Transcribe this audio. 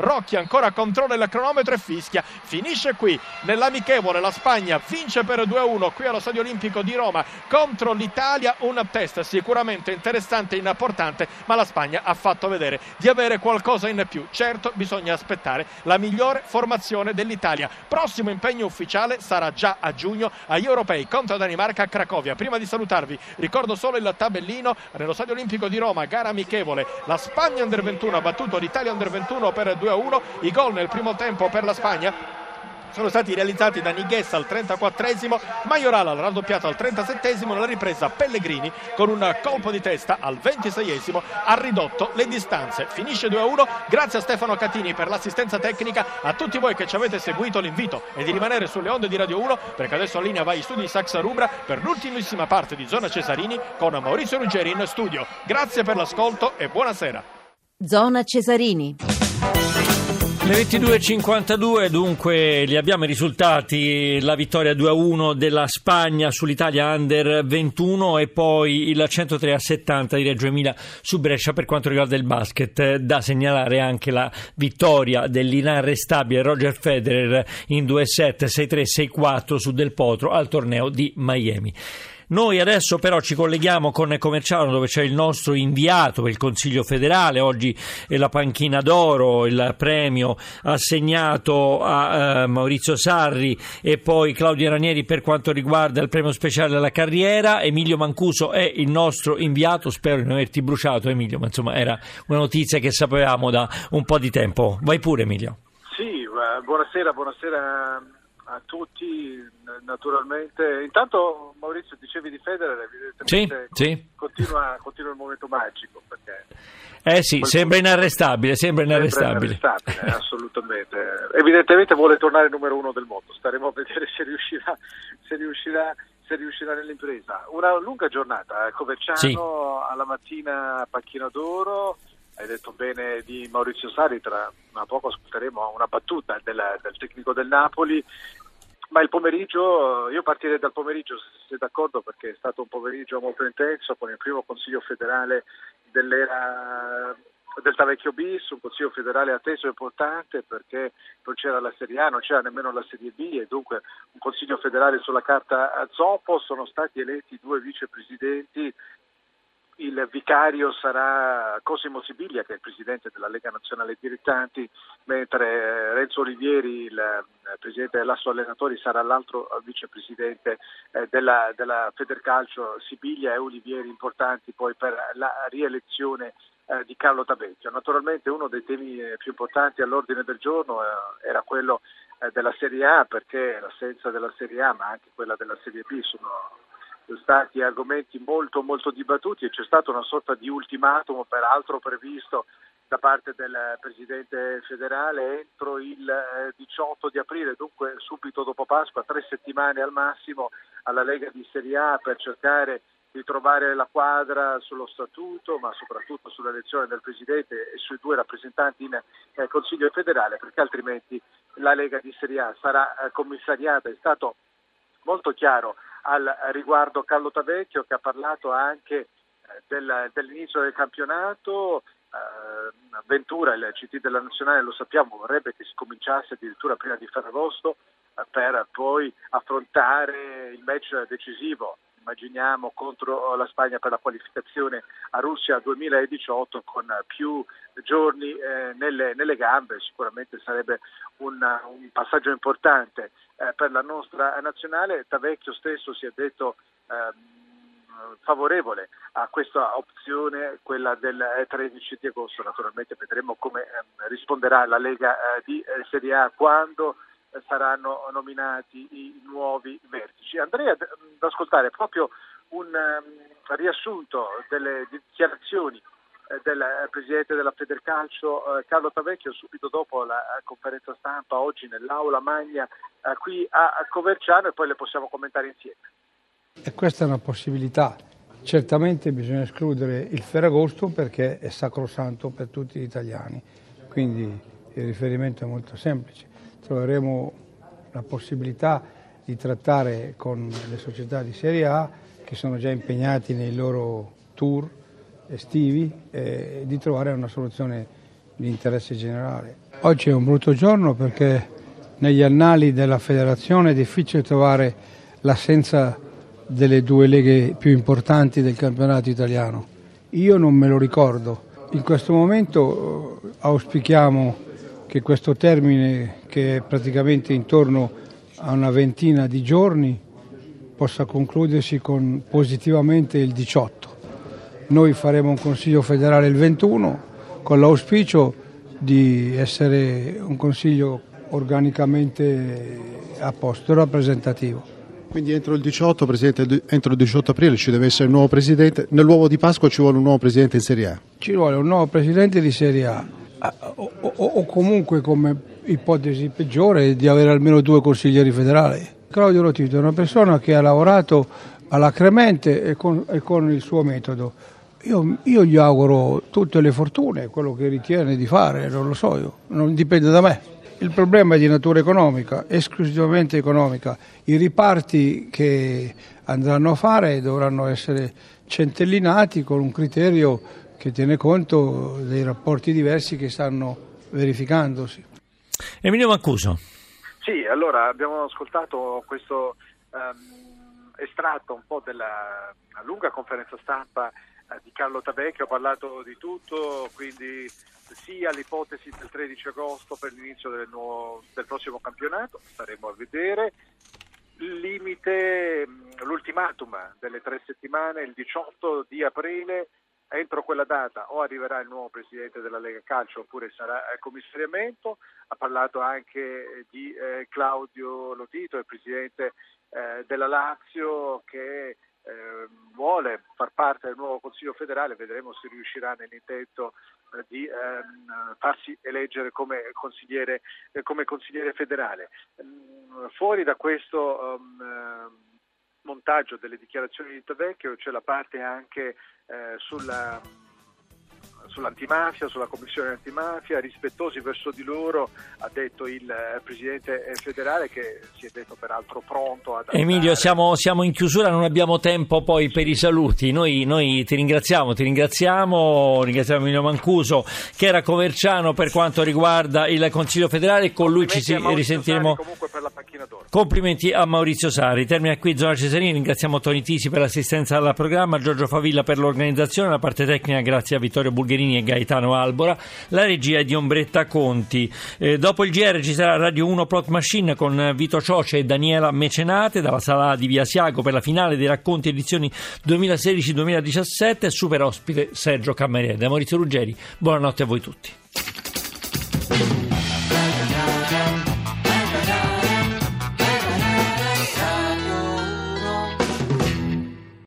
Rocchi ancora controlla il cronometro e fischia. Finisce qui nell'amichevole la Spagna vince per 2-1 qui allo Stadio Olimpico di Roma contro l'Italia. Un test sicuramente interessante e importante, ma la Spagna ha fatto vedere di avere qualcosa in più. Certo, bisogna aspettare la migliore formazione dell'Italia. Prossimo impegno ufficiale sarà già a giugno agli europei contro Danimarca a Cracovia. Prima di salutarvi, ricordo solo il tabellino nello Stadio Olimpico di Roma, gara amichevole. La Spagna Under 21 ha battuto l'Italia Under 21 per 2-1. I gol nel primo tempo per la Spagna sono stati realizzati da Nighessa al 34esimo, Majoral al raddoppiato al 37esimo, nella ripresa Pellegrini con un colpo di testa al 26esimo ha ridotto le distanze. Finisce 2-1, grazie a Stefano Catini per l'assistenza tecnica, a tutti voi che ci avete seguito l'invito è di rimanere sulle onde di Radio 1 perché adesso a linea va in studi di Saxa Rubra per l'ultimissima parte di Zona Cesarini con Maurizio Ruggeri in studio. Grazie per l'ascolto e buonasera. Zona Cesarini. Le 22.52 dunque li abbiamo i risultati, la vittoria 2-1 della Spagna sull'Italia Under 21 e poi il 103 70 di Reggio Emilia su Brescia per quanto riguarda il basket. Da segnalare anche la vittoria dell'inarrestabile Roger Federer in 2-7, 6-3, 6-4 su Del Potro al torneo di Miami. Noi adesso però ci colleghiamo con Comerciano dove c'è il nostro inviato per il Consiglio federale, oggi è la panchina d'oro, il premio assegnato a eh, Maurizio Sarri e poi Claudio Ranieri per quanto riguarda il premio speciale alla carriera. Emilio Mancuso è il nostro inviato, spero di non averti bruciato Emilio, ma insomma era una notizia che sapevamo da un po' di tempo. Vai pure Emilio. Sì, buonasera, buonasera a tutti naturalmente. Intanto Maurizio dicevi di Federer, evidentemente sì, sì. Continua, continua, il momento magico. Perché eh sì, sembra inarrestabile, sembra inarrestabile. Sembra inarrestabile assolutamente. Evidentemente vuole tornare numero uno del mondo, staremo a vedere se riuscirà, se riuscirà, se riuscirà nell'impresa. Una lunga giornata, eh, Coverciano sì. alla mattina Panchina d'Oro, hai detto bene di Maurizio Sari, tra poco ascolteremo una battuta del, del tecnico del Napoli. Ma il pomeriggio, io partirei dal pomeriggio se sei d'accordo perché è stato un pomeriggio molto intenso con il primo consiglio federale dell'era del Tavecchio bis, un consiglio federale atteso e importante perché non c'era la Serie A, non c'era nemmeno la Serie B e dunque un consiglio federale sulla carta a zoppo, sono stati eletti due vicepresidenti il vicario sarà Cosimo Sibiglia, che è il presidente della Lega Nazionale Dilettanti, mentre eh, Renzo Olivieri, il eh, presidente dell'Asso Allenatori, sarà l'altro vicepresidente eh, della, della Federcalcio. Sibiglia e Olivieri importanti poi per la rielezione di Carlo Tabecchio. Naturalmente uno dei temi più importanti all'ordine del giorno era quello della Serie A perché l'assenza della Serie A ma anche quella della Serie B sono stati argomenti molto molto dibattuti e c'è stata una sorta di ultimatum peraltro previsto da parte del Presidente federale entro il 18 eh, di aprile, dunque subito dopo Pasqua, tre settimane al massimo alla Lega di Serie A per cercare di trovare la quadra sullo statuto, ma soprattutto sull'elezione del Presidente e sui due rappresentanti in eh, Consiglio federale, perché altrimenti la Lega di Serie A sarà eh, commissariata. È stato molto chiaro al riguardo Carlo Tavecchio che ha parlato anche eh, del, dell'inizio del campionato. Eh, Ventura, il CT della Nazionale, lo sappiamo, vorrebbe che si cominciasse addirittura prima di Ferragosto eh, per poi affrontare il match decisivo immaginiamo contro la Spagna per la qualificazione a Russia 2018 con più giorni eh, nelle, nelle, gambe, sicuramente sarebbe un, un passaggio importante eh, per la nostra nazionale. Tavecchio stesso si è detto ehm, favorevole a questa opzione, quella del 13 di agosto. Naturalmente vedremo come ehm, risponderà la Lega eh, di eh, Serie A quando eh, saranno nominati i nuovi vertici. Andrei ad, ascoltare proprio un um, riassunto delle dichiarazioni del presidente della Federcalcio eh, Carlo Tavecchio subito dopo la eh, conferenza stampa oggi nell'aula magna eh, qui a Coverciano e poi le possiamo commentare insieme. E questa è una possibilità. Certamente bisogna escludere il Ferragosto perché è sacrosanto per tutti gli italiani, quindi il riferimento è molto semplice. Troveremo la possibilità di trattare con le società di Serie A che sono già impegnati nei loro tour estivi e di trovare una soluzione di interesse generale. Oggi è un brutto giorno perché negli annali della federazione è difficile trovare l'assenza delle due leghe più importanti del campionato italiano. Io non me lo ricordo. In questo momento eh, auspichiamo che questo termine, che è praticamente intorno a una ventina di giorni, possa concludersi con positivamente il 18. Noi faremo un Consiglio federale il 21 con l'auspicio di essere un Consiglio organicamente a posto, rappresentativo. Quindi entro il 18, Presidente, entro il 18 aprile ci deve essere un nuovo Presidente, nell'uovo di Pasqua ci vuole un nuovo Presidente in Serie A. Ci vuole un nuovo Presidente di Serie A, o, o, comunque come ipotesi peggiore di avere almeno due consiglieri federali. Claudio Lotito è una persona che ha lavorato alacremente e con, e con il suo metodo. Io, io, gli auguro tutte le fortune, quello che ritiene di fare, non lo so io, non dipende da me. Il problema è di natura economica, esclusivamente economica. I riparti che andranno a fare dovranno essere centellinati con un criterio che tiene conto dei rapporti diversi che stanno verificandosi. Emilio Mancuso. Sì, allora abbiamo ascoltato questo um, estratto un po' della lunga conferenza stampa uh, di Carlo Tabecchio, ha parlato di tutto, quindi sia l'ipotesi del 13 agosto per l'inizio del, nuovo, del prossimo campionato, staremo a vedere. Il limite, l'ultimatum delle tre settimane, il 18 di aprile, entro quella data o arriverà il nuovo presidente della Lega Calcio oppure sarà commissariamento. Ha parlato anche di eh, Claudio Lotito, il presidente eh, della Lazio, che eh, vuole far parte del nuovo Consiglio federale, vedremo se riuscirà nell'intento eh, di ehm, farsi eleggere come consigliere, eh, come consigliere federale. Mm, fuori da questo um, montaggio delle dichiarazioni di Tavecchio c'è la parte anche eh, sulla sull'antimafia, sulla commissione antimafia, rispettosi verso di loro, ha detto il eh, Presidente federale che si è detto peraltro pronto ad... Emilio, siamo, siamo, in chiusura, non abbiamo tempo poi per i saluti, noi, noi ti ringraziamo, ti ringraziamo, ringraziamo Emilio Mancuso che era Coverciano per quanto riguarda il Consiglio federale, con lui ci si, risentiremo... Complimenti a Maurizio Sari. Termina qui Zona Cesarini, ringraziamo Toni Tisi per l'assistenza al programma, Giorgio Favilla per l'organizzazione, la parte tecnica grazie a Vittorio Bulgherini e Gaetano Albora, la regia è di Ombretta Conti. Eh, dopo il GR ci sarà Radio 1 Plot Machine con Vito Cioce e Daniela Mecenate dalla sala di Via Siago per la finale dei racconti edizioni 2016-2017, super ospite Sergio Cameriere. Da Maurizio Ruggeri, buonanotte a voi tutti.